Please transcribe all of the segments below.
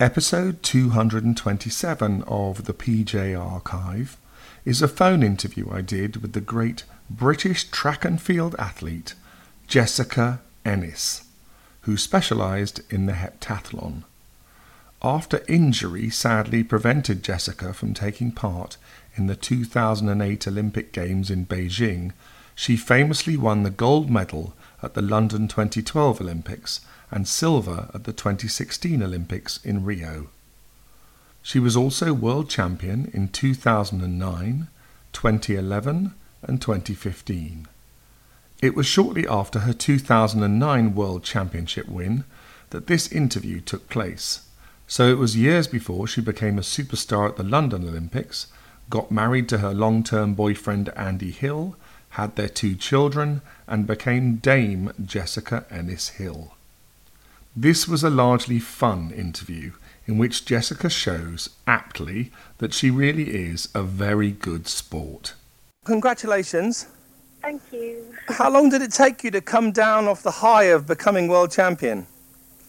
Episode 227 of the PJ Archive is a phone interview I did with the great British track and field athlete Jessica Ennis, who specialised in the heptathlon. After injury sadly prevented Jessica from taking part in the 2008 Olympic Games in Beijing, she famously won the gold medal at the London 2012 Olympics and silver at the 2016 Olympics in Rio. She was also world champion in 2009, 2011, and 2015. It was shortly after her 2009 World Championship win that this interview took place, so it was years before she became a superstar at the London Olympics, got married to her long term boyfriend Andy Hill, had their two children, and became Dame Jessica Ennis Hill. This was a largely fun interview in which Jessica shows, aptly, that she really is a very good sport. Congratulations. Thank you. How long did it take you to come down off the high of becoming world champion?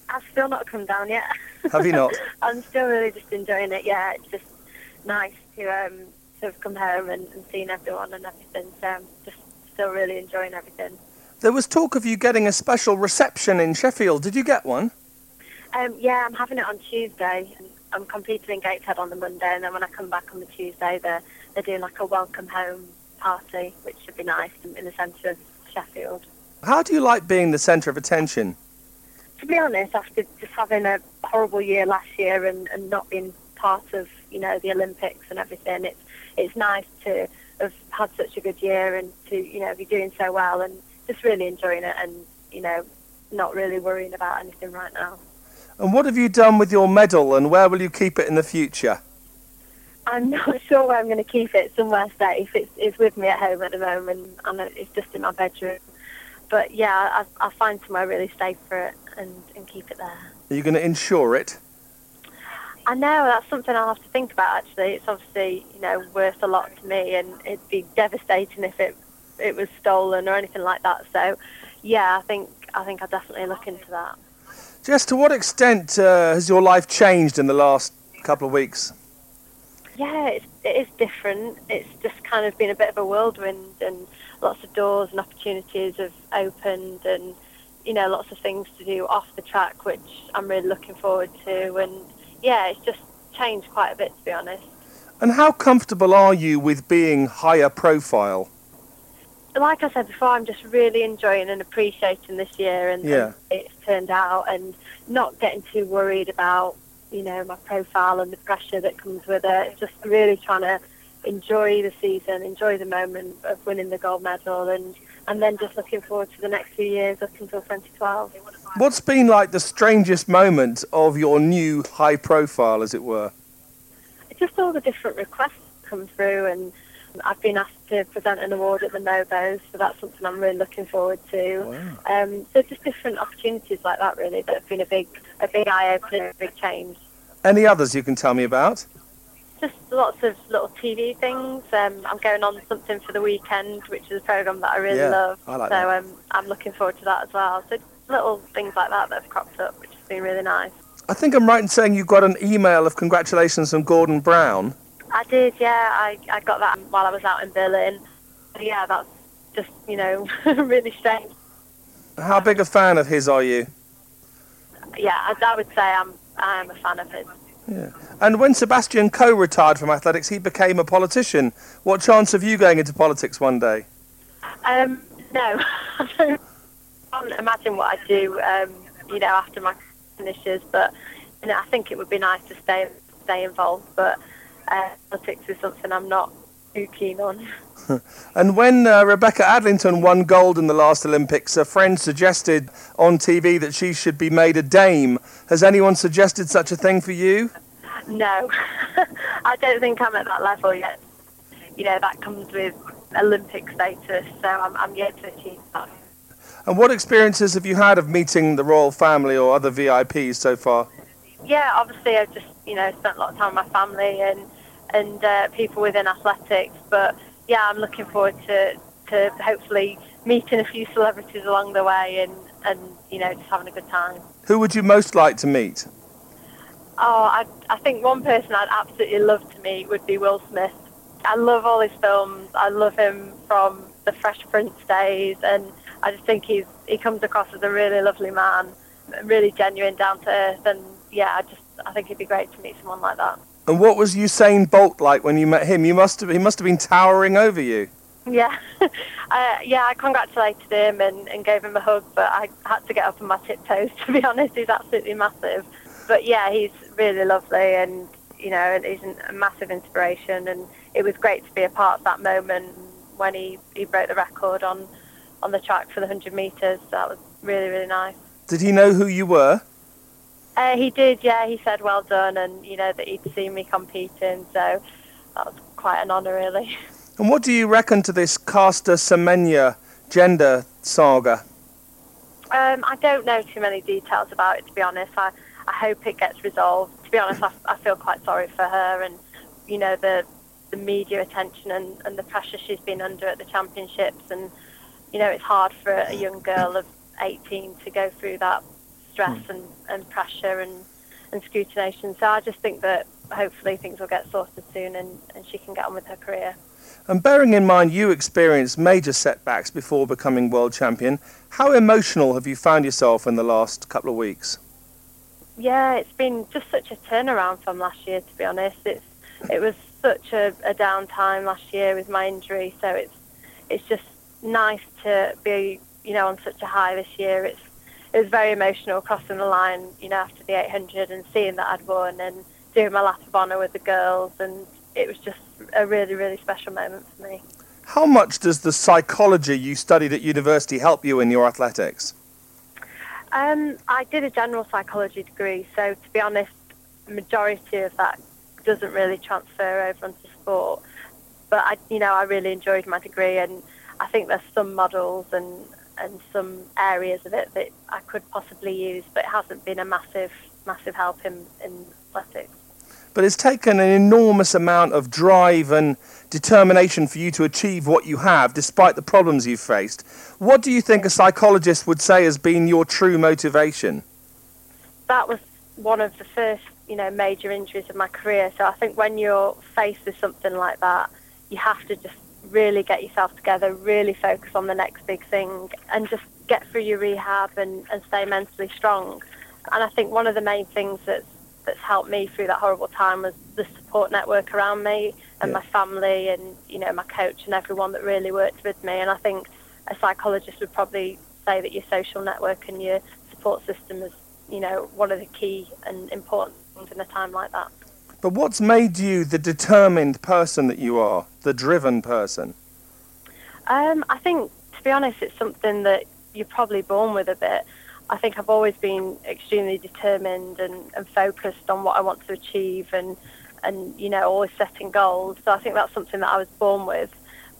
I've still not come down yet. Have you not? I'm still really just enjoying it. Yeah, it's just nice to um to have come home and, and seen everyone and everything. So I'm just still really enjoying everything. There was talk of you getting a special reception in Sheffield. Did you get one? Um, yeah, I'm having it on Tuesday. I'm competing in Gateshead on the Monday, and then when I come back on the Tuesday, they're they're doing like a welcome home party, which should be nice in the centre of Sheffield. How do you like being the centre of attention? To be honest, after just having a horrible year last year and, and not being part of you know the Olympics and everything, it's it's nice to have had such a good year and to you know be doing so well and just really enjoying it and you know not really worrying about anything right now. And what have you done with your medal and where will you keep it in the future? I'm not sure where I'm going to keep it. Somewhere safe. It's, it's with me at home at the moment, and it's just in my bedroom. But yeah, I, I'll find somewhere really safe for it and, and keep it there. Are you going to insure it? I know that's something I'll have to think about. Actually, it's obviously you know worth a lot to me, and it'd be devastating if it it was stolen or anything like that. So, yeah, I think I think I'll definitely look into that. Jess, to what extent uh, has your life changed in the last couple of weeks? yeah, it's, it is different. It's just kind of been a bit of a whirlwind, and lots of doors and opportunities have opened, and you know, lots of things to do off the track, which I'm really looking forward to. And yeah, it's just changed quite a bit, to be honest. And how comfortable are you with being higher profile? Like I said before, I'm just really enjoying and appreciating this year and, yeah. and it's turned out, and not getting too worried about you know, my profile and the pressure that comes with it. Just really trying to enjoy the season, enjoy the moment of winning the gold medal, and and then just looking forward to the next few years up until 2012. What's been like the strangest moment of your new high profile, as it were? Just all the different requests come through, and I've been asked to present an award at the Novos, so that's something I'm really looking forward to. Wow. Um, so just different opportunities like that, really, that have been a big, a big eye opener, a big change. Any others you can tell me about? Just lots of little TV things. Um, I'm going on something for the weekend, which is a program that I really Yeah, love. I like so that. Um, I'm looking forward to that as well. So little things like that that have cropped up, which has been really nice. I think I'm right in saying you got an email of congratulations from Gordon Brown. I did, yeah. I, I got that while I was out in Berlin. Yeah, that's just, you know, really strange. How big a fan of his are you? Yeah, I, I would say I'm I'm a fan of his. Yeah. And when Sebastian Coe retired from athletics, he became a politician. What chance of you going into politics one day? Um, no, I don't can't imagine what I'd do, um, you know, after my finishes. But you know, I think it would be nice to stay stay involved. But uh, politics is something I'm not too keen on. And when uh, Rebecca Adlington won gold in the last Olympics, a friend suggested on TV that she should be made a dame. Has anyone suggested such a thing for you? No, I don't think I'm at that level yet. You know, that comes with Olympic status, so I'm, I'm yet to achieve that. And what experiences have you had of meeting the royal family or other VIPs so far? Yeah, obviously I've just, you know, spent a lot of time with my family and and uh, people within athletics, but yeah, I'm looking forward to, to hopefully meeting a few celebrities along the way and, and, you know, just having a good time. Who would you most like to meet? Oh, I, I think one person I'd absolutely love to meet would be Will Smith. I love all his films. I love him from the Fresh Prince days, and I just think he's he comes across as a really lovely man, really genuine, down to earth, and yeah, I just I think it'd be great to meet someone like that. And what was Usain Bolt like when you met him? You must have he must have been towering over you. Yeah, uh, yeah. I congratulated him and, and gave him a hug, but I had to get up on my tiptoes to be honest. He's absolutely massive. But yeah, he's really lovely, and you know, and he's a massive inspiration. And it was great to be a part of that moment when he, he broke the record on on the track for the 100 metres. That was really really nice. Did he know who you were? Uh, he did, yeah. He said well done, and you know that he'd seen me competing, so that was quite an honour, really. And what do you reckon to this Caster Semenya gender saga? Um, I don't know too many details about it, to be honest. I, I hope it gets resolved. To be honest, I, I feel quite sorry for her, and you know the the media attention and, and the pressure she's been under at the championships, and you know it's hard for a young girl of 18 to go through that stress hmm. and, and pressure and, and scrutination. So I just think that hopefully things will get sorted soon and, and she can get on with her career. And bearing in mind you experienced major setbacks before becoming world champion, how emotional have you found yourself in the last couple of weeks? Yeah, it's been just such a turnaround from last year. To be honest, it's it was such a, a downtime last year with my injury, so it's it's just nice to be you know on such a high this year. It's it was very emotional crossing the line, you know, after the 800 and seeing that I'd won and doing my lap of honour with the girls, and it was just a really, really special moment for me. How much does the psychology you studied at university help you in your athletics? Um, I did a general psychology degree, so to be honest, the majority of that doesn't really transfer over onto sport. But I, you know, I really enjoyed my degree, and I think there's some models and and some areas of it that I could possibly use, but it hasn't been a massive, massive help in, in athletics. But it's taken an enormous amount of drive and determination for you to achieve what you have, despite the problems you've faced. What do you think a psychologist would say has been your true motivation? That was one of the first, you know, major injuries of my career. So I think when you're faced with something like that, you have to just really get yourself together, really focus on the next big thing, and just get through your rehab and, and stay mentally strong. And I think one of the main things that's that's helped me through that horrible time was the support network around me and yeah. my family and you know my coach and everyone that really worked with me. And I think a psychologist would probably say that your social network and your support system is you know one of the key and important things in a time like that. But what's made you the determined person that you are, the driven person? Um, I think, to be honest, it's something that you're probably born with a bit. I think I've always been extremely determined and, and focused on what I want to achieve and, and, you know, always setting goals. So I think that's something that I was born with.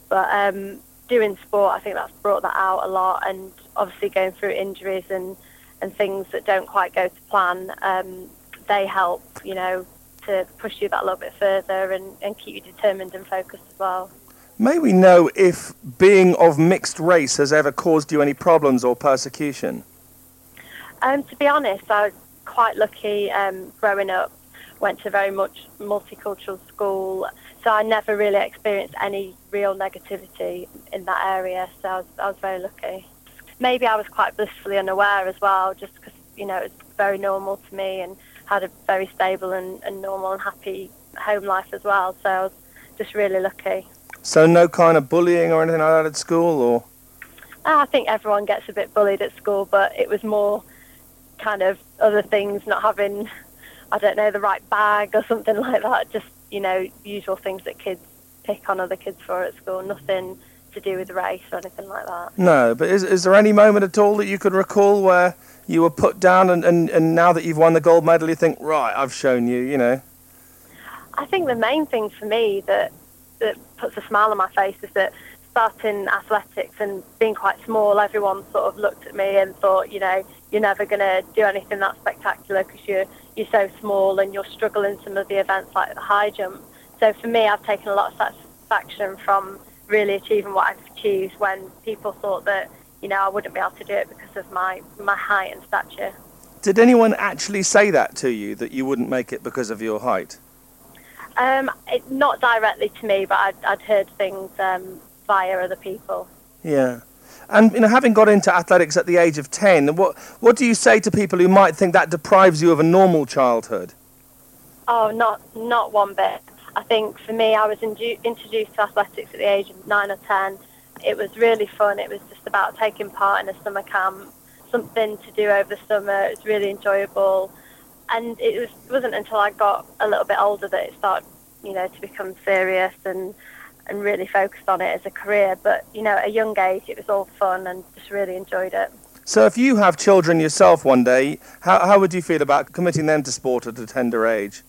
But um, doing sport, I think that's brought that out a lot. And obviously going through injuries and, and things that don't quite go to plan, um, they help, you know, to push you that little bit further and, and keep you determined and focused as well. May we know if being of mixed race has ever caused you any problems or persecution? Um, to be honest, I was quite lucky um, growing up. Went to a very much multicultural school, so I never really experienced any real negativity in that area. So I was, I was very lucky. Maybe I was quite blissfully unaware as well, just because you know it was very normal to me and had a very stable and, and normal and happy home life as well. So I was just really lucky. So no kind of bullying or anything like that at school, or? Ah, I think everyone gets a bit bullied at school, but it was more kind of other things, not having, I don't know, the right bag or something like that. Just you know, usual things that kids pick on other kids for at school. Nothing to do with race or anything like that. No, but is is there any moment at all that you could recall where you were put down, and, and, and now that you've won the gold medal, you think, right, I've shown you, you know? I think the main thing for me that, that puts a smile on my face is that starting athletics and being quite small, everyone sort of looked at me and thought, you know, you're never going to do anything that spectacular because you're, you're so small and you'll struggle in some of the events like the high jump. So for me, I've taken a lot of satisfaction from really achieving what I've achieved when people thought that you know, I wouldn't be able to do it because of my, my height and stature. Did anyone actually say that to you, that you wouldn't make it because of your height? Um, it, not directly to me, but I'd, I'd heard things um, via other people. Yeah. And you know, having got into athletics at the age of 10, what, what do you say to people who might think that deprives you of a normal childhood? Oh, not not one bit. I think for me, I was indu- introduced to athletics at the age of nine or ten. It was really fun. It was just about taking part in a summer camp, something to do over the summer. It was really enjoyable, and it was wasn't until I got a little bit older that it started, you know, to become serious and and really focused on it as a career. But you know, at a young age, it was all fun and just really enjoyed it. So, if you have children yourself one day, how, how would you feel about committing them to sport at a tender age?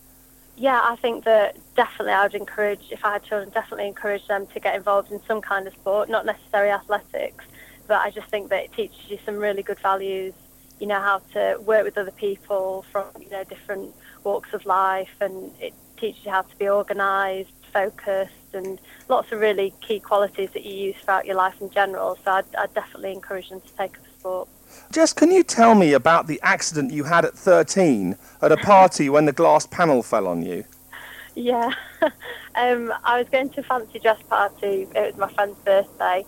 Yeah, I think that definitely I would encourage, if I had children, definitely encourage them to get involved in some kind of sport, not necessarily athletics, but I just think that it teaches you some really good values. You know how to work with other people from you know different walks of life, and it teaches you how to be organised, focused, and lots of really key qualities that you use throughout your life in general. So I'd, I'd definitely encourage them to take up sport. Jess, can you tell me about the accident you had at 13 at a party when the glass panel fell on you? Yeah, um, I was going to a fancy dress party. It was my friend's birthday,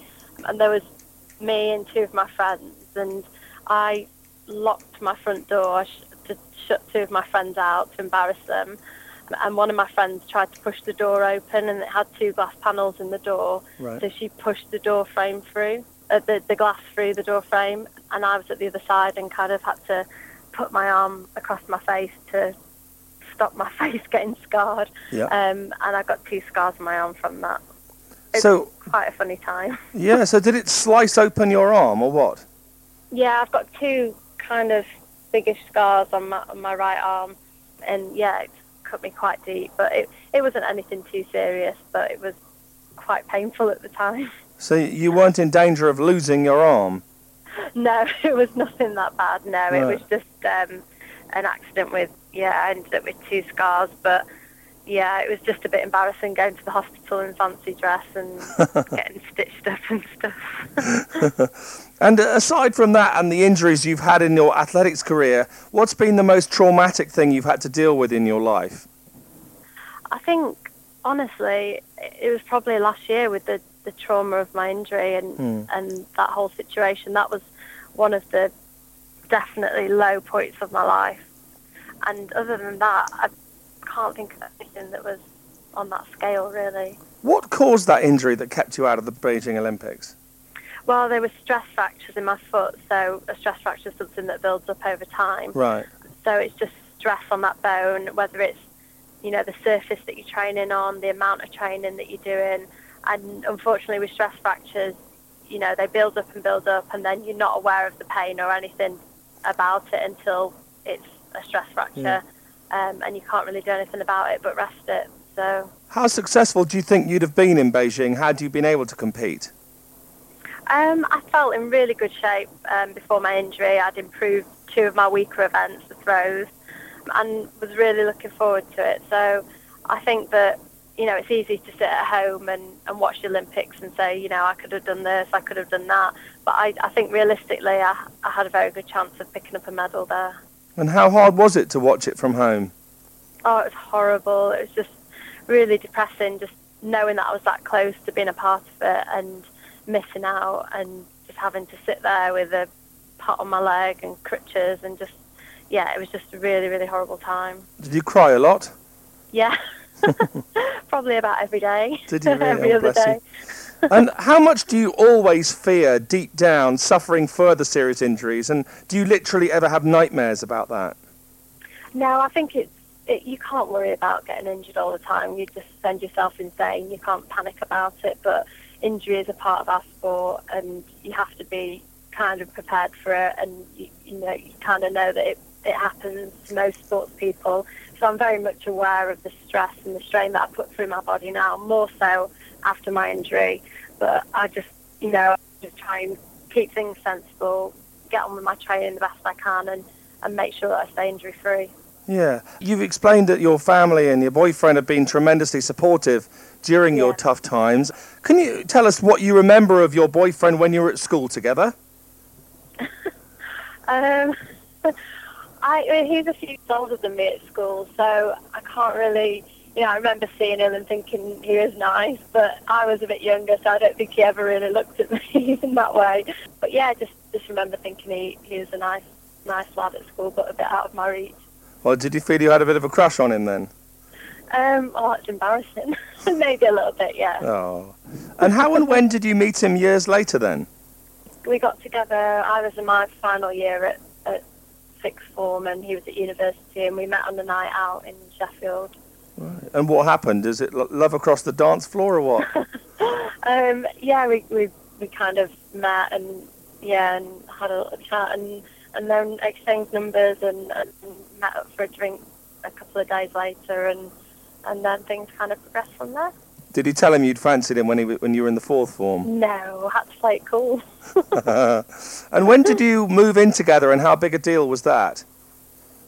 and there was me and two of my friends, and I locked my front door to shut two of my friends out to embarrass them. And one of my friends tried to push the door open, and it had two glass panels in the door. Right. So she pushed the door frame through, uh, the the glass through the door frame, and I was at the other side and kind of had to put my arm across my face to stop my face getting scarred. Yeah. Um, and I got two scars on my arm from that. It's So- quite a funny time. Yeah, so did it slice open your arm or what? Yeah, I've got two kind of biggish scars on my on my right arm, and yeah, it cut me quite deep. But it it wasn't anything too serious, but it was quite painful at the time. So you weren't in danger of losing your arm? No, it was nothing that bad. No, it was just um, an accident with yeah. I ended up with two scars, but yeah, it was just a bit embarrassing going to the hospital in fancy dress and getting stitched up and stuff. And aside from that and the injuries you've had in your athletics career, what's been the most traumatic thing you've had to deal with in your life? I think honestly, it was probably last year with the, the trauma of my injury and Hmm. and that whole situation. That was one of the definitely low points of my life. And other than that, I can't think of anything that was on that scale really. What caused that injury that kept you out of the Beijing Olympics? Well, there were stress fractures in my foot, so a stress fracture is something that builds up over time. Right. So it's just stress on that bone, whether it's, you know, the surface that you're training on, the amount of training that you're doing. And unfortunately with stress fractures, you know, they build up and build up and then you're not aware of the pain or anything about it until it's a stress fracture. Um, and you can't really do anything about it but rest it. So How successful do you think you'd have been in Beijing had you been able to compete? Um, I felt in really good shape um, before my injury. I'd improved two of my weaker events, the throws, and was really looking forward to it. So I think that, you know, it's easy to sit at home and, and watch the Olympics and say, you know, I could have done this, I could have done that. But I, I think realistically, I, I had a very good chance of picking up a medal there. And how hard was it to watch it from home? Oh, it was horrible. It was just really depressing, just knowing that I was that close to being a part of it and missing out and just having to sit there with a pot on my leg and crutches and just, yeah, it was just a really, really horrible time. Did you cry a lot? Yeah. Probably about every day. Did you really? every Oh, other day. and how much do you always fear deep down suffering further serious injuries? And do you literally ever have nightmares about that? No, I think it's it, you can't worry about getting injured all the time. You just send yourself insane. You can't panic about it. But injury is a part of our sport, and you have to be kind of prepared for it. And you, you know, you kind of know that it, it happens to most sports people. So I'm very much aware of the stress and the strain that I put through my body now, more so after my injury. But I just, you know, just try and keep things sensible, get on with my training the best I can, and, and make sure that I stay injury free. Yeah. You've explained that your family and your boyfriend have been tremendously supportive during your tough times. Can you tell us what you remember of your boyfriend when you were at school together? Um, I, he's a few years older than me at school, so I can't really. You know, I remember seeing him and thinking he was nice, but I was a bit younger, so I don't think he ever really looked at me in that way. But yeah, just just remember thinking he, he was a nice nice lad at school, but a bit out of my reach. Well, did you feel you had a bit of a crush on him then? Um, oh, that's embarrassing. Maybe a little bit, yeah. Oh. And how and when did you meet him years later then? We got together, I was in my final year at sixth form and he was at university and we met on the night out in Sheffield. Right. And what happened? Is it love across the dance floor or what? um, yeah, we, we, we kind of met and, yeah, and had a little chat and, and then exchanged numbers and, and met up for a drink a couple of days later and and then things kind of progressed from there. Did you tell him you'd fancied him when he when you were in the fourth form? No, had to play it cool. and when did you move in together, and how big a deal was that?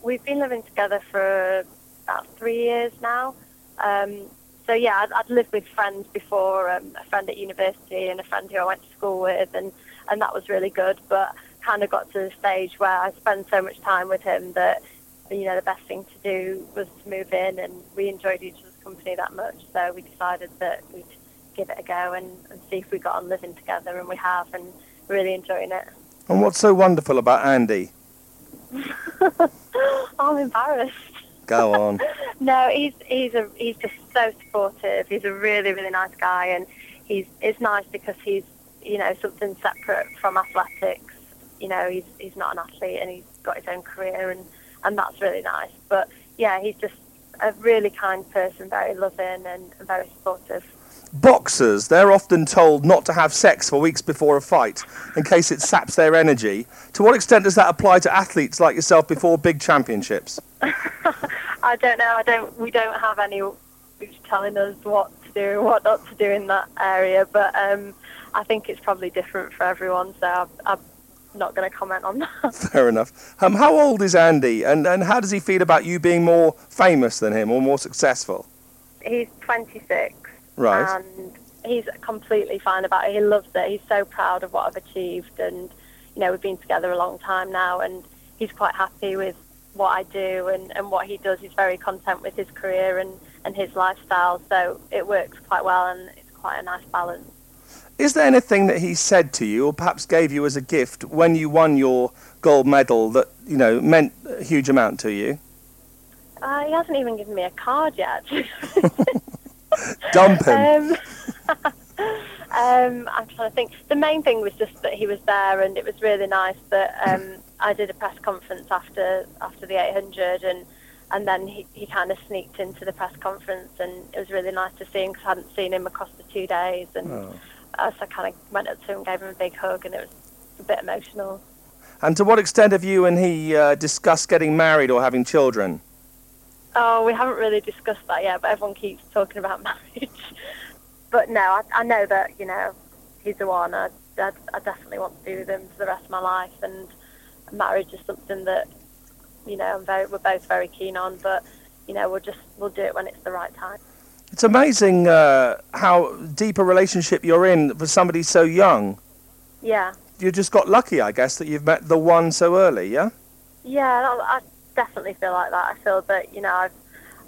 We've been living together for about three years now. Um, so yeah, I'd, I'd, lived with friends before, um, a friend at university and a friend who I went to school with, and and that was really good. But kind of got to the stage where I spend so much time with him that you know, the best thing to do was to move in, and we enjoyed each company that much, so we decided that we'd give it a go and, and see if we got on living together, and we have, and really enjoying it. And what's so wonderful about Andy? I'm embarrassed. Go on. no, he's he's a he's just so supportive. He's a really really nice guy, and he's it's nice because he's you know something separate from athletics. You know, he's he's not an athlete, and he's got his own career, and and that's really nice. But yeah, he's just a really kind person, very loving and very supportive. Boxers, they're often told not to have sex for weeks before a fight in case it saps their energy. To what extent does that apply to athletes like yourself before big championships? I don't know. I don't. We don't have any telling us what to do and what not to do in that area. But um, I think it's probably different for everyone. So I, I not going to comment on that. Fair enough. Um, how old is Andy, and, and how does he feel about you being more famous than him or more successful? He's 26. Right. And he's completely fine about it. He loves it. He's so proud of what I've achieved, and you know we've been together a long time now, and he's quite happy with what I do and, and what he does. He's very content with his career and, and his lifestyle, so it works quite well, and it's quite a nice balance. Is there anything that he said to you, or perhaps gave you as a gift when you won your gold medal that you know meant a huge amount to you? Uh, he hasn't even given me a card yet. Dump him. Um, um, I'm trying to think. The main thing was just that he was there, and it was really nice that um, I did a press conference after after the 800, and and then he, he kind of sneaked into the press conference, and it was really nice to see him because I hadn't seen him across the two days, and. Oh so I kind of went up to him, gave him a big hug, and it was a bit emotional. And to what extent have you and he uh, discussed getting married or having children? Oh, we haven't really discussed that yet, but everyone keeps talking about marriage. but no, I, I know that, you know, he's the one. I, I, I definitely want to be with him for the rest of my life, and marriage is something that, you know, I'm very, we're both very keen on, but, you know, we'll just, we'll do it when it's the right time. It's amazing uh, how deep a relationship you're in for somebody so young. Yeah. You just got lucky, I guess, that you've met the one so early, yeah? Yeah, I definitely feel like that. I feel that, you know, I've,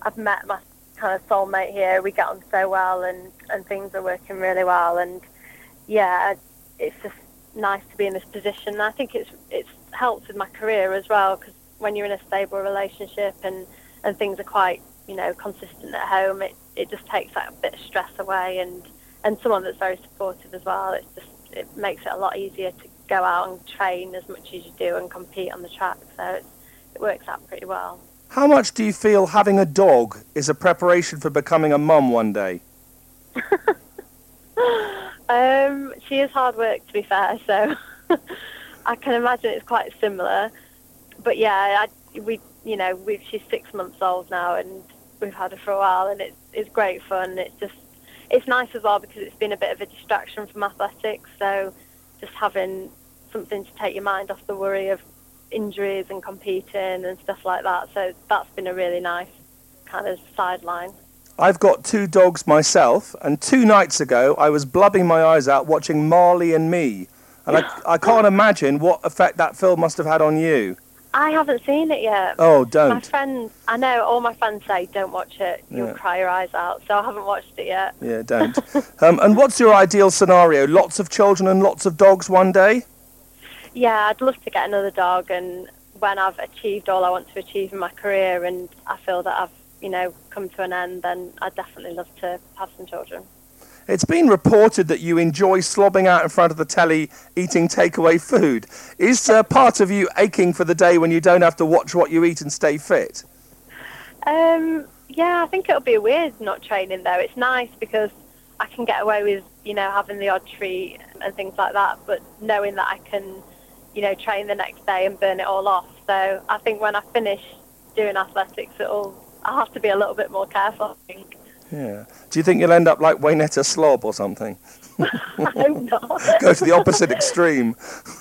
I've met my kind of soulmate here. We get on so well and, and things are working really well. And, yeah, it's just nice to be in this position. And I think it's, it's helped with my career as well because when you're in a stable relationship and, and things are quite, you know, consistent at home, it, it just takes that bit of stress away and and someone that's very supportive as well. It's just it makes it a lot easier to go out and train as much as you do and compete on the track. So it's, it works out pretty well. How much do you feel having a dog is a preparation for becoming a mum one day? um, she is hard work, to be fair. So I can imagine it's quite similar. But yeah, I, we, you know, we, she's six months old now, and we've had her for a while, and it's it's great fun. It's just it's nice as well because it's been a bit of a distraction from athletics. So just having something to take your mind off the worry of injuries and competing and stuff like that. So that's been a really nice kind of sideline. I've got two dogs myself, and two nights ago I was blubbing my eyes out watching Marley and Me, and I, I can't imagine what effect that film must have had on you. I haven't seen it yet. Oh, don't. My friends, I know all my friends say don't watch it. You'll Yeah. cry your eyes out. So I haven't watched it yet. Yeah, don't. um, and what's your ideal scenario? Lots of children and lots of dogs one day? Yeah, I'd love to get another dog, and when I've achieved all I want to achieve in my career, and I feel that I've, you know, come to an end, then I'd definitely love to have some children. It's been reported that you enjoy slobbing out in front of the telly eating takeaway food. Is uh, part of you aching for the day when you don't have to watch what you eat and stay fit? Um, yeah, I think it'll be weird not training though. It's nice because I can get away with, you know, having the odd treat and things like that, but knowing that I can, you know, train the next day and burn it all off. So I think when I finish doing athletics, it'll I'll have to be a little bit more careful. I think. Yeah. Do you think you'll end up like Waynetta Slob or something? I hope not. Go to the opposite extreme.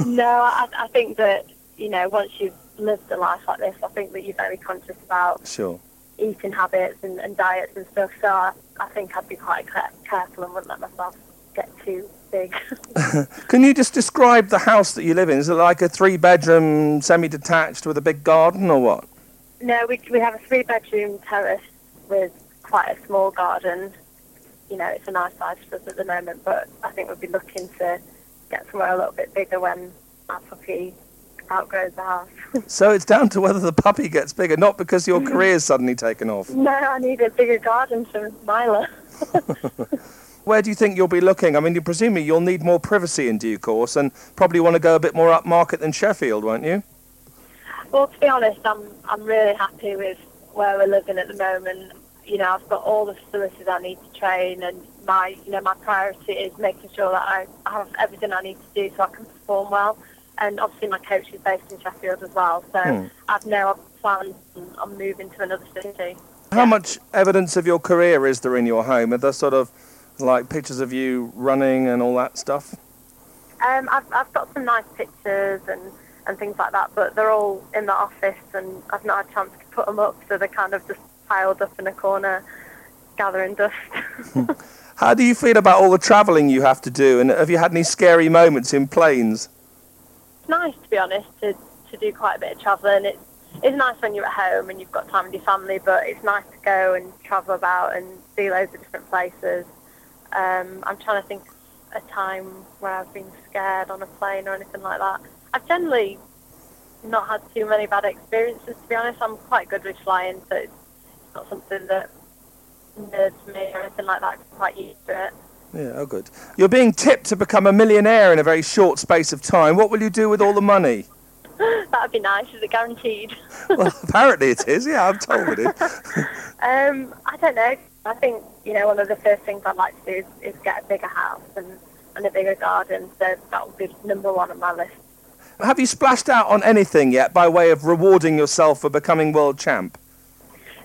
no, I, I think that you know once you've lived a life like this, I think that you're very conscious about Sure. eating habits and, and diets and stuff. So I, I think I'd be quite careful and wouldn't let myself get too big. Can you just describe the house that you live in? Is it like a three bedroom, semi detached with a big garden or what? no, we we have a three bedroom terrace with quite a small garden. You know, it's a nice size for us at the moment, but I think we'll be looking to get somewhere a little bit bigger when our puppy outgrows the house. So it's down to whether the puppy gets bigger, not because your career's suddenly taken off. no, I need a bigger garden for Mila. Where do you think you'll be looking? I mean, you presumably you'll need more privacy in due course and probably want to go a bit more upmarket than Sheffield, won't you? Well, to be honest, I'm I'm really happy with where we're living at the moment. You know, I've got all the facilities I need to train, and my you know my priority is making sure that I have everything I need to do so I can perform well. And obviously, my coach is based in Sheffield as well, so Hmm. I've now plans on- moving to another city. How much evidence of your career is there in your home? Are there sort of like pictures of you running and all that stuff? Um, I've I've got some nice pictures and and things like that, but they're all in the office, and I've not had a chance to put them up, so they're kind of just piled up in a corner, gathering dust. How do you feel about all the travelling you have to do? And have you had any scary moments in planes? it's nice to be honest to, to do quite a bit of travelling. It's it's nice when you're at home and you've got time with your family, but it's nice to go and travel about and see loads of different places. Um, I'm trying to think of a time where I've been scared on a plane or anything like that. I've generally not had too many bad experiences to be honest. I'm quite good with flying, so it's not something that nerves me or anything like that. I'm quite used to it. Yeah, oh good. You're being tipped to become a millionaire in a very short space of time. What will you do with all the money? That'd be nice. Is it guaranteed? Well, apparently it is. Yeah, I'm told it is. Um, I don't know. I think you know one of the first things I'd like to do is, is get a bigger house and, and a bigger garden. So that would be number one on my list. Have you splashed out on anything yet by way of rewarding yourself for becoming world champ?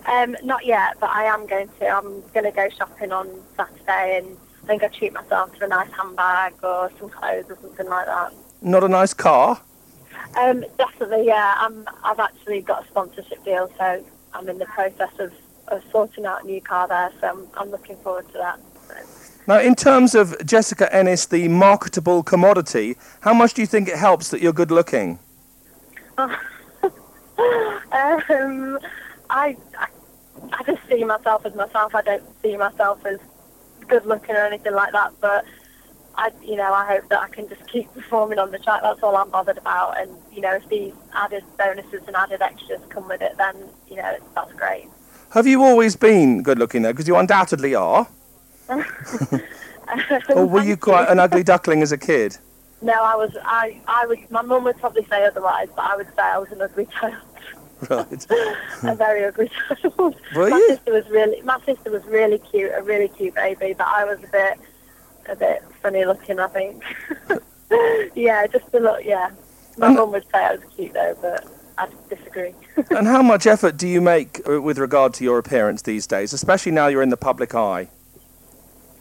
Um, not yet, but I am going to. I'm going to go shopping on Saturday, and I think I'll treat myself to a nice handbag or some clothes or something like that. Not a nice car? Um, definitely, yeah. I'm, I've actually got a sponsorship deal, so I'm in the process of, of sorting out a new car there. So I'm, I'm looking forward to that. So. Now, in terms of Jessica Ennis, the marketable commodity, how much do you think it helps that you're good looking? um, I, I I just see myself as myself. I don't see myself as good looking or anything like that. But I, you know, I hope that I can just keep performing on the track. That's all I'm bothered about. And you know, if these added bonuses and added extras come with it, then you know that's great. Have you always been good looking though? Because you undoubtedly are. Or were you quite an ugly duckling as a kid? No, I was. I, I would. My mum would probably say otherwise, but I would say I was an ugly child. Right. a very ugly child. Were my you? sister was really. My sister was really cute, a really cute baby, but I was a bit, a bit funny looking. I think. yeah, just a look. Yeah, my Um, mum would say I was cute though, but I disagree. and how much effort do you make uh, with regard to your appearance these days, especially now you're in the public eye?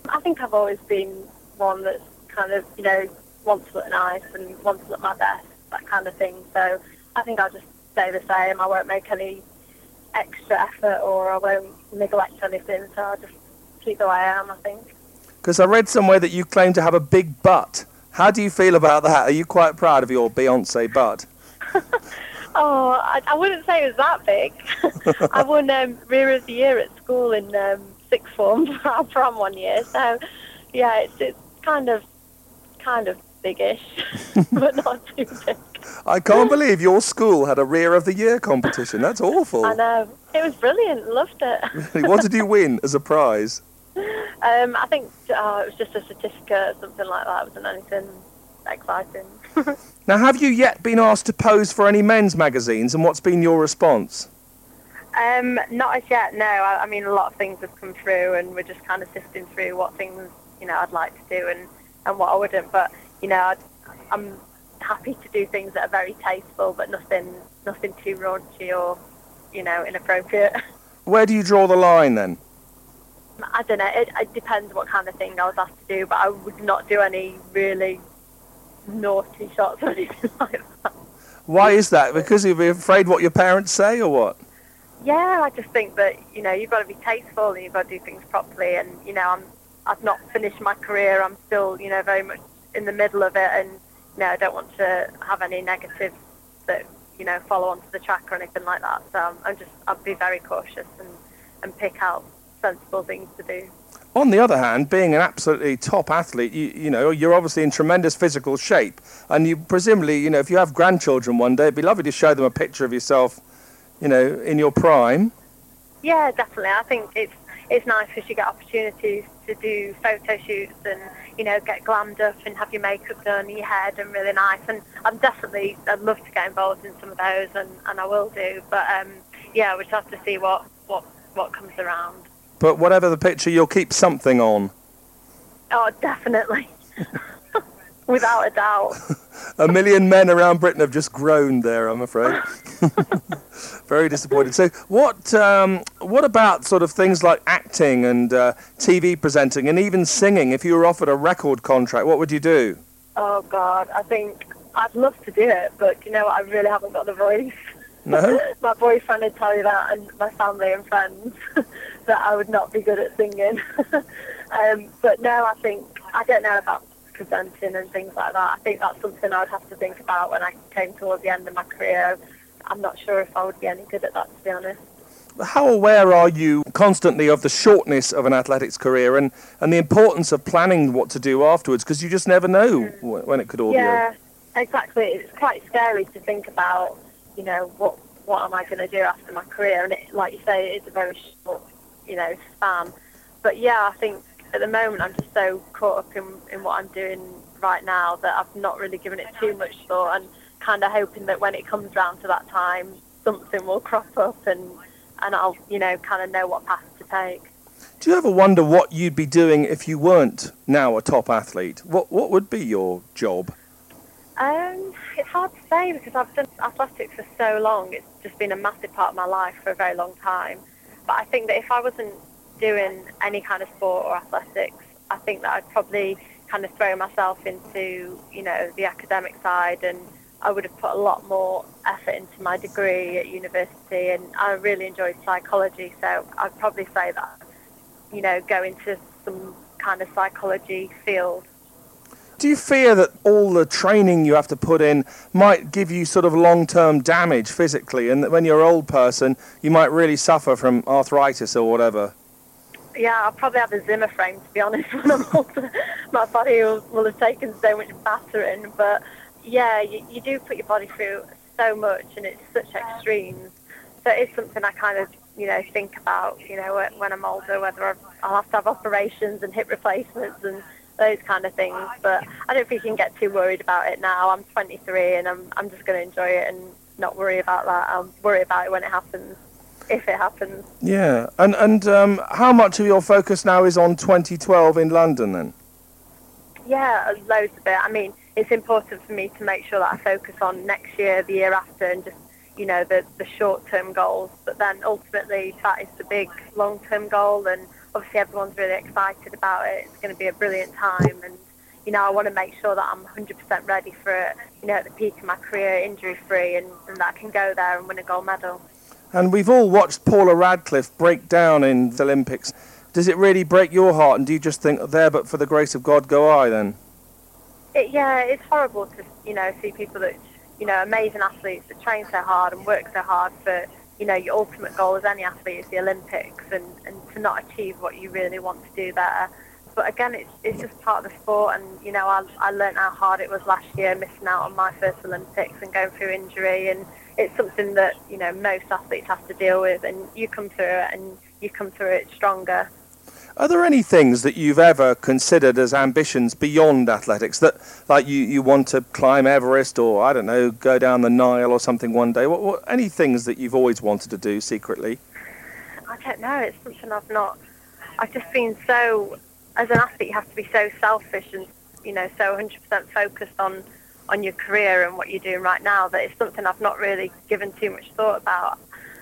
I think I've always been one that's kind of, you know, wants to look nice and wants to look my best, that kind of thing. So I think I'll just stay the same. I won't make any extra effort or I won't neglect anything. So I'll just keep the way I am, I think. Because I read somewhere that you claim to have a big butt. How do you feel about that? Are you quite proud of your Beyonce butt? Oh, I, I wouldn't say it was that big. I won um, Rear of the Year at school in um, sixth form for our prom one year. So, yeah, it's, it's kind of, kind of biggish, but not too big. I can't believe your school had a rear of the year competition. That's awful. I know. It was brilliant. Loved it. what did you win as a prize? Um, I think oh, it was just a certificate or something like that. It wasn't anything exciting. Now, have you yet been asked to pose for any men's magazines, and what's been your response? Um, not as yet, no. I, I mean, a lot of things have come through, and we're just kind of sifting through what things you know I'd like to do and, and what I wouldn't. But you know, I'd, I'm happy to do things that are very tasteful, but nothing nothing too raunchy or you know inappropriate. Where do you draw the line then? I don't know. It, it depends what kind of thing I was asked to do, but I would not do any really naughty shots or anything like that. Why is that? Because you're afraid what your parents say, or what? Yeah, I just think that you know you've got to be tasteful and you've got to do things properly. And you know, I'm I've not finished my career. I'm still you know very much in the middle of it, and know I don't want to have any negatives that you know follow onto the track or anything like that. So I'm, I'm just I'll be very cautious and and pick out sensible things to do. On the other hand, being an absolutely top athlete, you, you know, you're obviously in tremendous physical shape, and you presumably, you know, if you have grandchildren one day, it'd be lovely to show them a picture of yourself, you know, in your prime. Yeah, definitely. I think it's it's nice because you get opportunities to do photo shoots and you know get glammed up and have your makeup done, your hair done really nice. And I'm definitely I'd love to get involved in some of those, and, and I will do. But um, yeah, we just have to see what what what comes around. But whatever the picture, you'll keep something on. Oh, definitely. Without a doubt. A million men around Britain have just groaned there, I'm afraid. Very disappointed. So, what um, what about sort of things like acting and uh, TV presenting and even singing? If you were offered a record contract, what would you do? Oh God, I think I'd love to do it, but you know what? I really haven't got the voice. No. my boyfriend would tell you that, and my family and friends that I would not be good at singing. um, but no, I think I don't know about presenting and things like that. I think that's something I'd have to think about when I came towards the end of my career. I'm not sure if I would be any good at that, to be honest. How aware are you constantly of the shortness of an athletics career and, and the importance of planning what to do afterwards? Because you just never know mm. wh- when it could all be Yeah, exactly. It's quite scary to think about, you know, what what am I going to do after my career? And it, like you say, it's a very short, you know, span. But yeah, I think at the moment I'm just so caught up in, in what I'm doing right now that I've not really given it too much thought and kind of hoping that when it comes round to that time, something will crop up and, and I'll, you know, kind of know what path to take. Do you ever wonder what you'd be doing if you weren't now a top athlete? What, what would be your job? Um, it's hard to say because I've done athletics for so long. It's just been a massive part of my life for a very long time. But I think that if I wasn't doing any kind of sport or athletics, I think that I'd probably kind of throw myself into, you know, the academic side and I would have put a lot more effort into my degree at university and I really enjoyed psychology so I'd probably say that, you know, go into some kind of psychology field Do you fear that all the training you have to put in might give you sort of long term damage physically, and that when you're an old person, you might really suffer from arthritis or whatever? Yeah, I'll probably have a Zimmer frame to be honest when I'm older. My body will, will have taken so much battering, but yeah, you, you do put your body through so much and it's such extremes. So it's something I kind of, you know, think about, you know, when- I'm older, whether I've- I'll have to have operations and hip replacements and those kind of things. But I don't think you can get too worried about it now. I'm 23 and I'm, I'm just going to enjoy it and not worry about that. I'll worry about it when it happens, if it happens. Yeah, and and um, how much of your focus now is on 2012 in London then? Yeah, loads of it. I mean, it's important for me to make sure that I focus on next year, the year after, and just, you know, the, the short-term goals. But then ultimately, that is the big long-term goal, and obviously everyone's really excited about it. It's going to be a brilliant time, and, you know, I want to make sure that I'm 100% ready for it, you know, at the peak of my career, injury-free, and, and that I can go there and win a gold medal. And we've all watched Paula Radcliffe break down in the Olympics. Does it really break your heart, and do you just think, there, but for the grace of God, go I then? It, yeah, it's horrible to you know see people that you know, amazing athletes that train so hard and work so hard for, you know, your ultimate goal as any athlete is the Olympics and, and to not achieve what you really want to do there. But again, it's, it's just part of the sport and, you know, I, I learned how hard it was last year missing out on my first Olympics and going through injury and it's something that, you know, most athletes have to deal with and you come through it and you come through it stronger. Are there any things that you've ever considered as ambitions beyond athletics that, like, you, you want to climb Everest or, I don't know, go down the Nile or something one day? What, what, any things that you've always wanted to do secretly? I don't know. It's something I've not. I've just been so. As an athlete, you have to be so selfish and you know so 100% focused on on your career and what you're doing right now that it's something I've not really given too much thought about.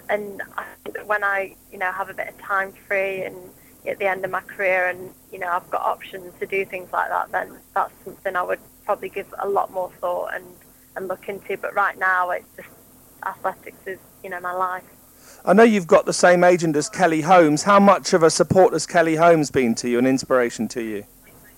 And I think that when I you know have a bit of time free and at the end of my career and you know I've got options to do things like that, then that's something I would probably give a lot more thought and and look into. But right now, it's just athletics is you know my life. I know you've got the same agent as Kelly Holmes. How much of a support has Kelly Holmes been to you, an inspiration to you?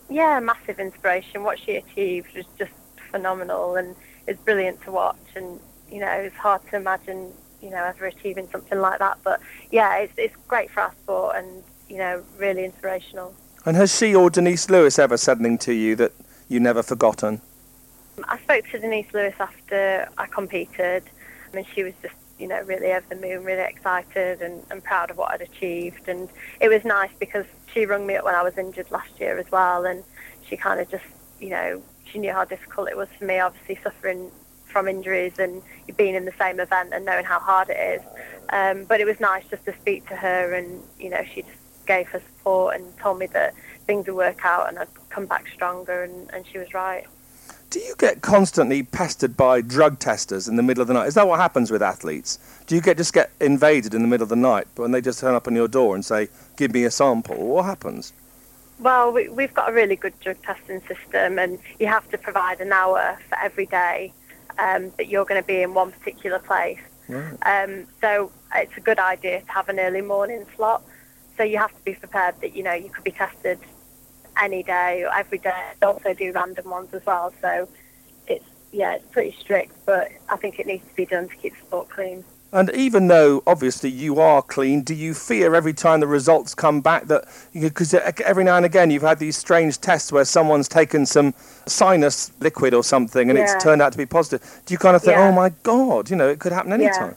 Yeah, massive inspiration. What she achieved was just phenomenal and it's brilliant to watch. And you know, it's hard to imagine you know ever achieving something like that. But yeah, it's it's great for our sport and you know really inspirational. And has she or Denise Lewis ever said anything to you that you never forgotten? I spoke to Denise Lewis after I competed, and she was just you know, really over the moon, really excited and, and proud of what I'd achieved. And it was nice because she rung me up when I was injured last year as well. And she kind of just, you know, she knew how difficult it was for me, obviously suffering from injuries and being in the same event and knowing how hard it is. Um, but it was nice just to speak to her and, you know, she just gave her support and told me that things would work out and I'd come back stronger and, and she was right. Do you get constantly pestered by drug testers in the middle of the night? Is that what happens with athletes? Do you get just get invaded in the middle of the night when they just turn up on your door and say, "Give me a sample"? What happens? Well, we, we've got a really good drug testing system, and you have to provide an hour for every day um, that you're going to be in one particular place. Right. Um, so it's a good idea to have an early morning slot. So you have to be prepared that you know you could be tested any day or every day. They also do random ones as well. So it's yeah, it's pretty strict, but I think it needs to be done to keep the sport clean. And even though obviously you are clean, do you fear every time the results come back that because uh, every now and again you've had these strange tests where someone's taken some sinus liquid or something and Yeah. it's turned out to be positive? Do you kind of think, oh Yeah. oh my god, you know, it could happen any Yeah. time?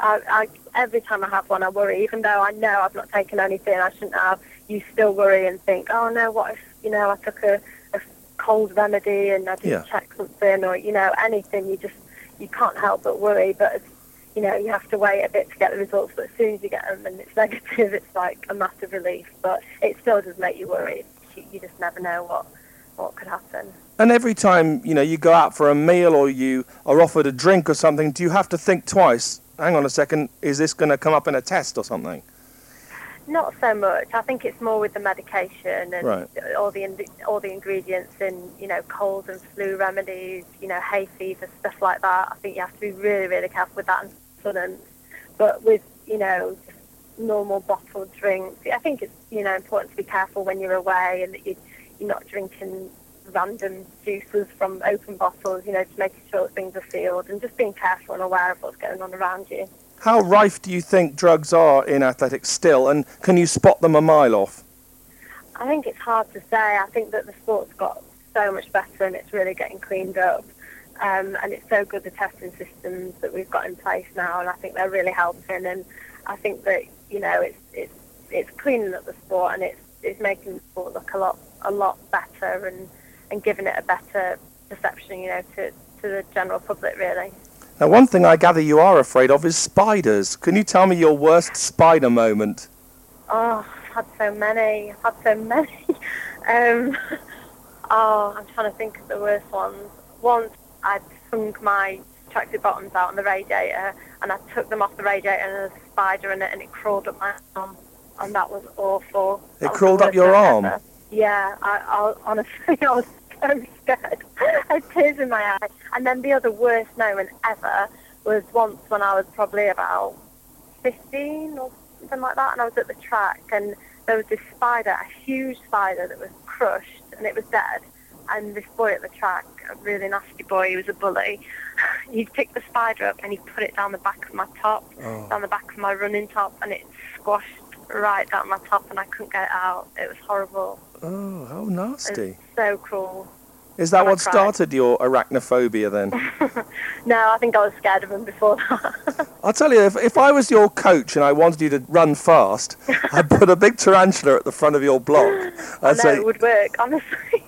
I, I, every time I have one, I worry. Even though I know I've not taken anything I shouldn't have, you still worry and think, oh no, what if you know I took a, a cold remedy and I didn't check something or you know anything. You just you can't help but worry. But you know you have to wait a bit to get the results. But as soon as you get them and it's negative, it's like a massive relief. But it still does make you worry. You, you just never know what what could happen. And every time you know you go out for a meal or you are offered a drink or something, do you have to think twice? Hang on a second, is this going to come up in a test or something? Not so much. I think it's more with the medication and Right. all the in- all the ingredients in you know cold and flu remedies, you know hay fever stuff like that. I think you have to be really really careful with that and But with you know normal bottled drinks, I think it's you know important to be careful when you're away and that you you're not drinking random juices from open bottles. You know, just making sure that things are sealed and just being careful and aware of what's going on around you. How rife do you think drugs are in athletics still, and can you spot them a mile off? I think it's hard to say. I think that the sport's got so much better and it's really getting cleaned up. Um, and it's so good the testing systems that we've got in place now, and I think they're really helping. And I think that you know it's it's it's cleaning up the sport and it's it's making the sport look a lot a lot better and and giving it a better perception, you know, to to the general public really. Now, one thing I gather you are afraid of is spiders. Can you tell me your worst spider moment? Oh, I've had so many. I've had so many. um, oh, I'm trying to think of the worst ones. Once I'd hung my tracksuit bottoms out on the radiator and I took them off the radiator and there was a spider in it and it crawled up my arm and that was awful. It was crawled up your arm? ever. Yeah, I, I honestly I was so scared. I had tears in my eyes. And then the other worst moment ever was once when I was probably about 15 or something like that, and I was at the track, and there was this spider, a huge spider that was crushed, and it was dead, and this boy at the track, a really nasty boy, he was a bully. He'd picked the spider up and he'd put it down the back of my top, Oh. down the back of my running top, and it squashed right down my top, and I couldn't get it out. It was horrible. Oh, how It nasty. was so cruel. Is that and what started your arachnophobia then? No, I think I was scared of him before that. I'll tell you, if, if I was your coach and I wanted you to run fast, I'd put a big tarantula at the front of your block. I I'd know say, it would work, honestly.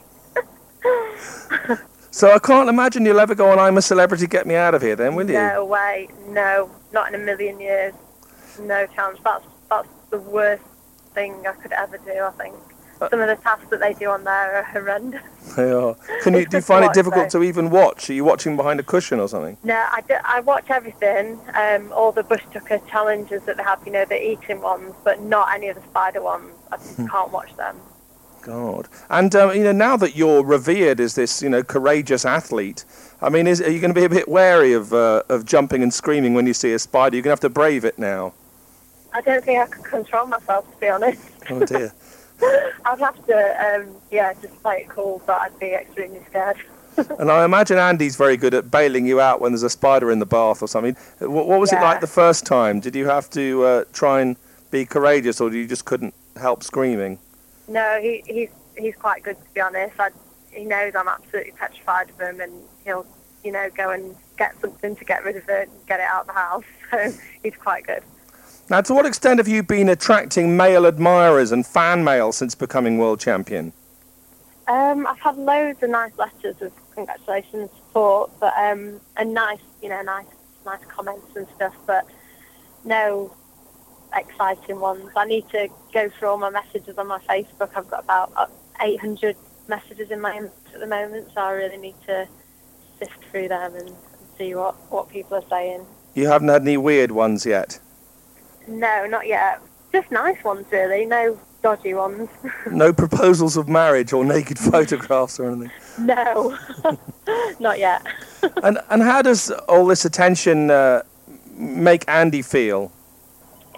So I can't imagine you'll ever go on I'm a Celebrity, Get Me Out of Here then, will you? No way. No, not in a million years. No chance. That's that's the worst thing I could ever do. I think Uh, some of the tasks that they do on there are horrendous. They are. Can you, do you just find it difficult though? to even watch? Are you watching behind a cushion or something? No, I, do, I watch everything. Um, all the bush tucker challenges that they have, you know, the eating ones, but not any of the spider ones. I just Hmm. can't watch them. God. And um, you know, now that you're revered as this, you know, courageous athlete, I mean, is, are you going to be a bit wary of uh, of jumping and screaming when you see a spider? You're going to have to brave it now. I don't think I could control myself, to be honest. Oh dear. I'd have to, um, yeah, just play it cool, but I'd be extremely scared. and I imagine Andy's very good at bailing you out when there's a spider in the bath or something. What, what was it like the first time? Did you have to uh, try and be courageous, or you just couldn't help screaming? No, he, he's he's quite good to be honest. I, he knows I'm absolutely petrified of him, and he'll you know go and get something to get rid of it, and get it out of the house. So he's quite good. Now, to what extent have you been attracting male admirers and fan mail since becoming world champion? Um, I've had loads of nice letters of congratulations, support, but um, and nice you know nice nice comments and stuff, but no exciting ones. I need to go through all my messages on my Facebook. I've got about uh, 800 messages in my inbox at the moment, so I really need to sift through them and, and see what, what people are saying. You haven't had any weird ones yet. No, not yet. Just nice ones, really. No dodgy ones. No proposals of marriage or naked photographs or anything. no, not yet. And and how does all this attention uh, make Andy feel?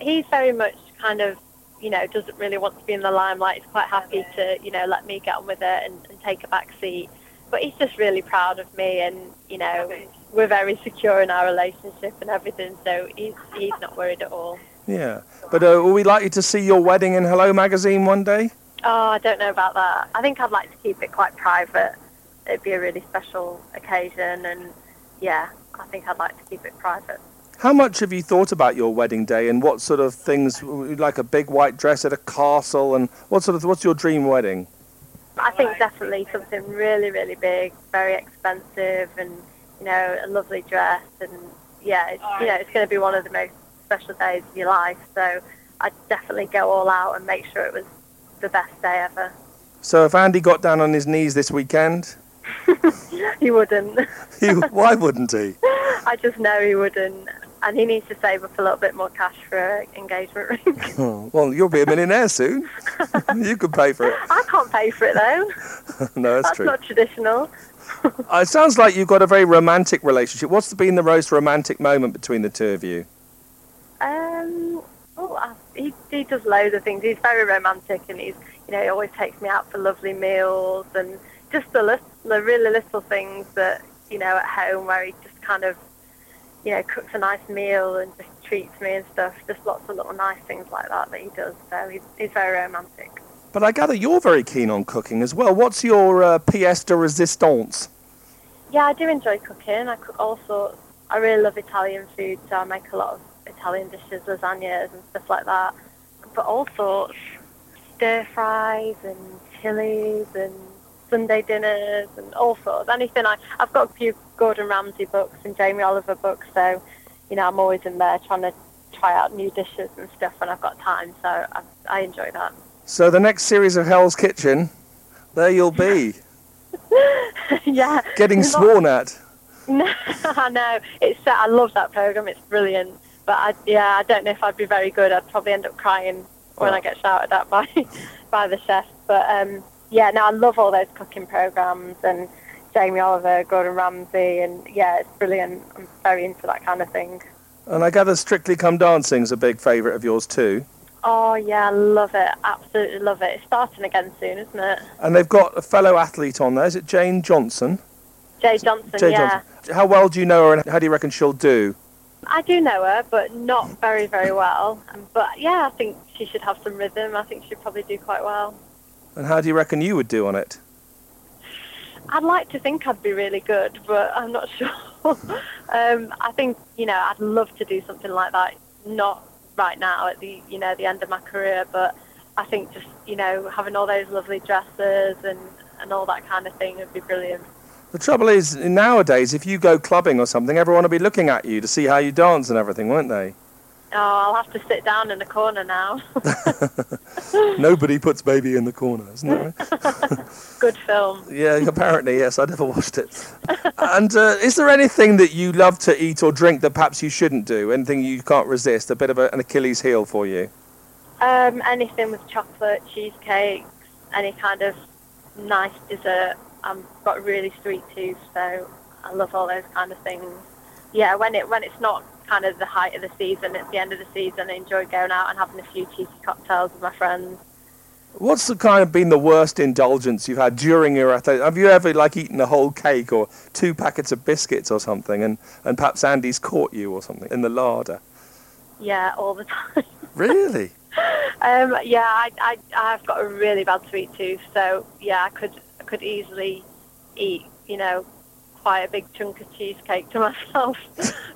He's very much kind of, you know, doesn't really want to be in the limelight. He's quite happy to, you know, let me get on with it and, and take a back seat. But he's just really proud of me, and you know, we're very secure in our relationship and everything. So he's he's not worried at all. Yeah. But uh, will we likely to see your wedding in Hello magazine one day? Oh, I don't know about that. I think I'd like to keep it quite private. It'd be a really special occasion, and yeah, I think I'd like to keep it private. How much have you thought about your wedding day and what sort of things, like a big white dress at a castle, and what sort of what's your dream wedding? I think definitely something really, really big, very expensive, and you know, a lovely dress, and yeah, it's, you know, it's going to be one of the most special days of your life. So I'd definitely go all out and make sure it was the best day ever. So if Andy got down on his knees this weekend, He wouldn't. he, why wouldn't he? I just know he wouldn't, and he needs to save up a little bit more cash for an engagement ring. Oh, well, you'll be a millionaire soon. you could pay for it. I can't pay for it though. no, that's, true. That's true. not traditional. Uh, it sounds like you've got a very romantic relationship. What's been the most romantic moment between the two of you? Um, oh, I- he he does loads of things. He's very romantic, and he's you know he always takes me out for lovely meals and just the little, the really little things that you know at home where he just kind of you know cooks a nice meal and just treats me and stuff. Just lots of little nice things like that that he does. So he's he's very romantic. But I gather you're very keen on cooking as well. What's your uh, pièce de résistance? Yeah, I do enjoy cooking. I cook all sorts. I really love Italian food, so I make a lot of Italian dishes, lasagnas and stuff like that. But all sorts, stir fries and chilies and Sunday dinners and all sorts. Anything. I, I've got a few Gordon Ramsay books and Jamie Oliver books, so you know I'm always in there trying to try out new dishes and stuff when I've got time. So I, I enjoy that. So the next series of Hell's Kitchen, there you'll be, yeah. getting sworn at. No, I know. It's I love that program. It's brilliant. But I, yeah, I don't know if I'd be very good. I'd probably end up crying when Oh. I get shouted at by by the chef. But um, yeah, no, I love all those cooking programs and Jamie Oliver, Gordon Ramsay, and yeah, it's brilliant. I'm very into that kind of thing. And I gather Strictly Come Dancing's a big favourite of yours too. Oh yeah, I love it. Absolutely love it. It's starting again soon, isn't it? And they've got a fellow athlete on there. Is it Jane Johnson? Jade Johnson. Jane yeah. Johnson. How well do you know her and how do you reckon she'll do? I do know her, but not very, very well. But yeah, I think she should have some rhythm. I think she'd probably do quite well. And how do you reckon you would do on it? I'd like to think I'd be really good, but I'm not sure. um, I think you know I'd love to do something like that. Not right now at the you know the end of my career, but I think just you know having all those lovely dresses and and all that kind of thing would be brilliant. The trouble is, nowadays, if you go clubbing or something, everyone will be looking at you to see how you dance and everything, won't they? Oh, I'll have to sit down in the corner now. Nobody puts baby in the corner, isn't it? good film. yeah, apparently, yes. I never watched it. and uh, is there anything that you love to eat or drink that perhaps you shouldn't do? Anything you can't resist? A bit of a, an Achilles heel for you? Um, anything with chocolate, cheesecakes, any kind of nice dessert. I've got a really sweet tooth, so I love all those kind of things. Yeah, when it when it's not kind of the height of the season, it's the end of the season. I enjoy going out and having a few cheeky cocktails with my friends. What's the kind of been the worst indulgence you've had during your athletic? Have you ever like eaten a whole cake or two packets of biscuits or something, and, and perhaps Andy's caught you or something in the larder? Yeah, all the time. Really? um, yeah, I, I I've got a really bad sweet tooth, so yeah, I could I could easily eat, you know, quite a big chunk of cheesecake to myself.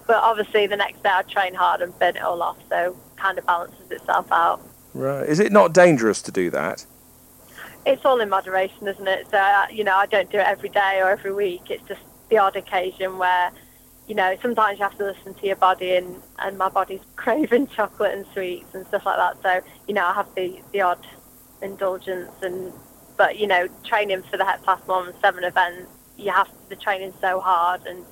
but obviously, the next day I train hard and burn it all off, so kind of balances itself out. Right. Is it not dangerous to do that? It's all in moderation, isn't it? So uh, you know, I don't do it every day or every week. It's just the odd occasion where, you know, sometimes you have to listen to your body, and and my body's craving chocolate and sweets and stuff like that. So you know, I have the the odd indulgence, and but you know, training for the Heptathlon and seven events, you have the training so hard and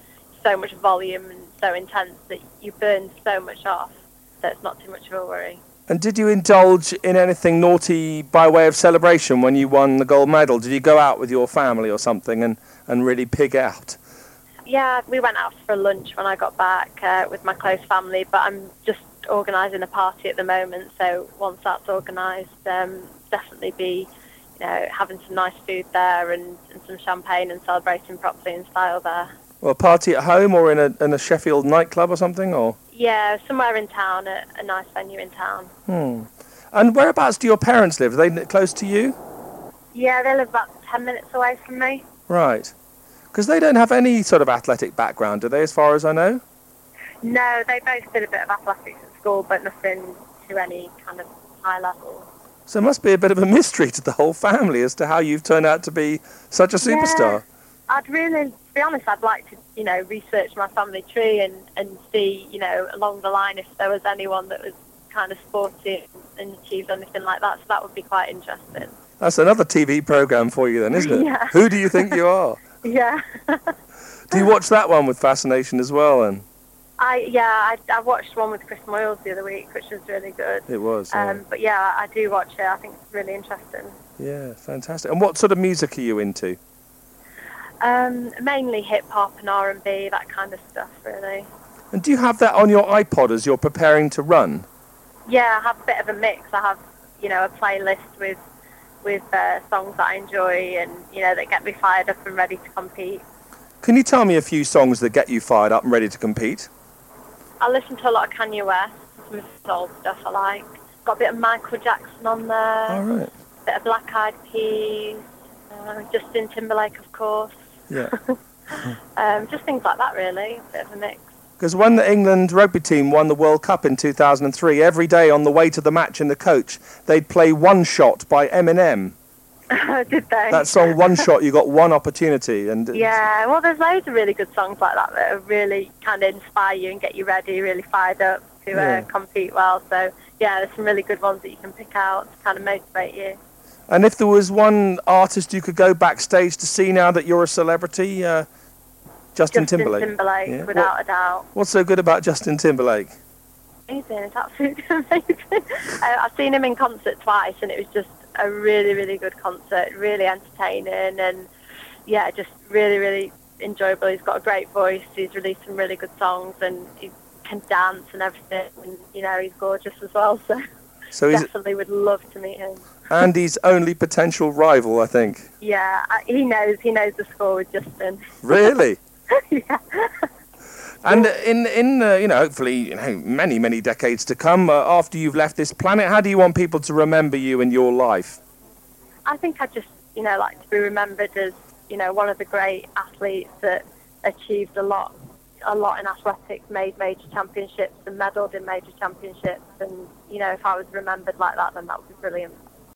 so much volume and so intense that you burn so much off. that it's not too much of a worry. And did you indulge in anything naughty by way of celebration when you won the gold medal? Did you go out with your family or something and, and really pig out? Yeah, we went out for lunch when I got back uh, with my close family, but I'm just organising a party at the moment. So once that's organised, um, definitely be, you know, having some nice food there and, and some champagne and celebrating properly in style there. Well, a party at home or in a, in a Sheffield nightclub or something? Or Yeah, somewhere in town, a, a nice venue in town. hmm. And whereabouts do your parents live? Are they close to you? Yeah, they live about 10 minutes away from me. Right. Because they don't have any sort of athletic background, do they, as far as I know? No, they both did a bit of athletics at school, but nothing to any kind of high level. So it must be a bit of a mystery to the whole family as to how you've turned out to be such a superstar. I'd really, to be honest, I'd like to, you know, research my family tree and, and see, you know, along the line if there was anyone that was kind of sporty and achieved anything like that. So that would be quite interesting. That's another TV program for you then, isn't it? Yeah. Who do you think you are? Yeah. Do you watch that one with fascination as well? And I yeah, I, I watched one with Chris Moyles the other week, which was really good. it was. yeah. Um, but yeah, I do watch it. I think it's really interesting. yeah, fantastic. And what sort of music are you into? Um, mainly hip hop and R and B, that kind of stuff, really. And do you have that on your iPod as you're preparing to run? Yeah, I have a bit of a mix. I have, you know, a playlist with with uh, songs that I enjoy and you know that get me fired up and ready to compete. Can you tell me a few songs that get you fired up and ready to compete? I listen to a lot of Kanye West, some of his old stuff I like. Got a bit of Michael Jackson on there, All right. a bit of Black Eyed Peas, uh, Justin Timberlake, of course. Yeah. Um, just things like that, really. A bit of a mix. Because when the England rugby team won the World Cup in 2003, every day on the way to the match in the coach, they'd play One Shot by Eminem. Did they? That song, One Shot, you got one opportunity. and Yeah, well, there's loads of really good songs like that that really kind of inspire you and get you ready, really fired up to Yeah. uh, compete well. So, yeah, there's some really good ones that you can pick out to kind of motivate you. And if there was one artist you could go backstage to see now that you're a celebrity, uh, Justin, Justin Timberlake. Timberlake, Yeah. without a doubt. What's so good about Justin Timberlake? Amazing, it's absolutely amazing. I, I've seen him in concert twice, and it was just a really, really good concert, really entertaining, and yeah, just really, really enjoyable. He's got a great voice. He's released some really good songs, and he can dance and everything. And you know, he's gorgeous as well. So So definitely would love to meet him. Andy's only potential rival, I think. Yeah, he knows. He knows the score with Justin. Really? yeah. And in in uh, you know hopefully you know many many decades to come uh, after you've left this planet, how do you want people to remember you and your life? I think I just, you know, like to be remembered as, you know, one of the great athletes that achieved a lot, a lot in athletics, made major championships and medalled in major championships. And you know, if I was remembered like that, then that would be brilliant.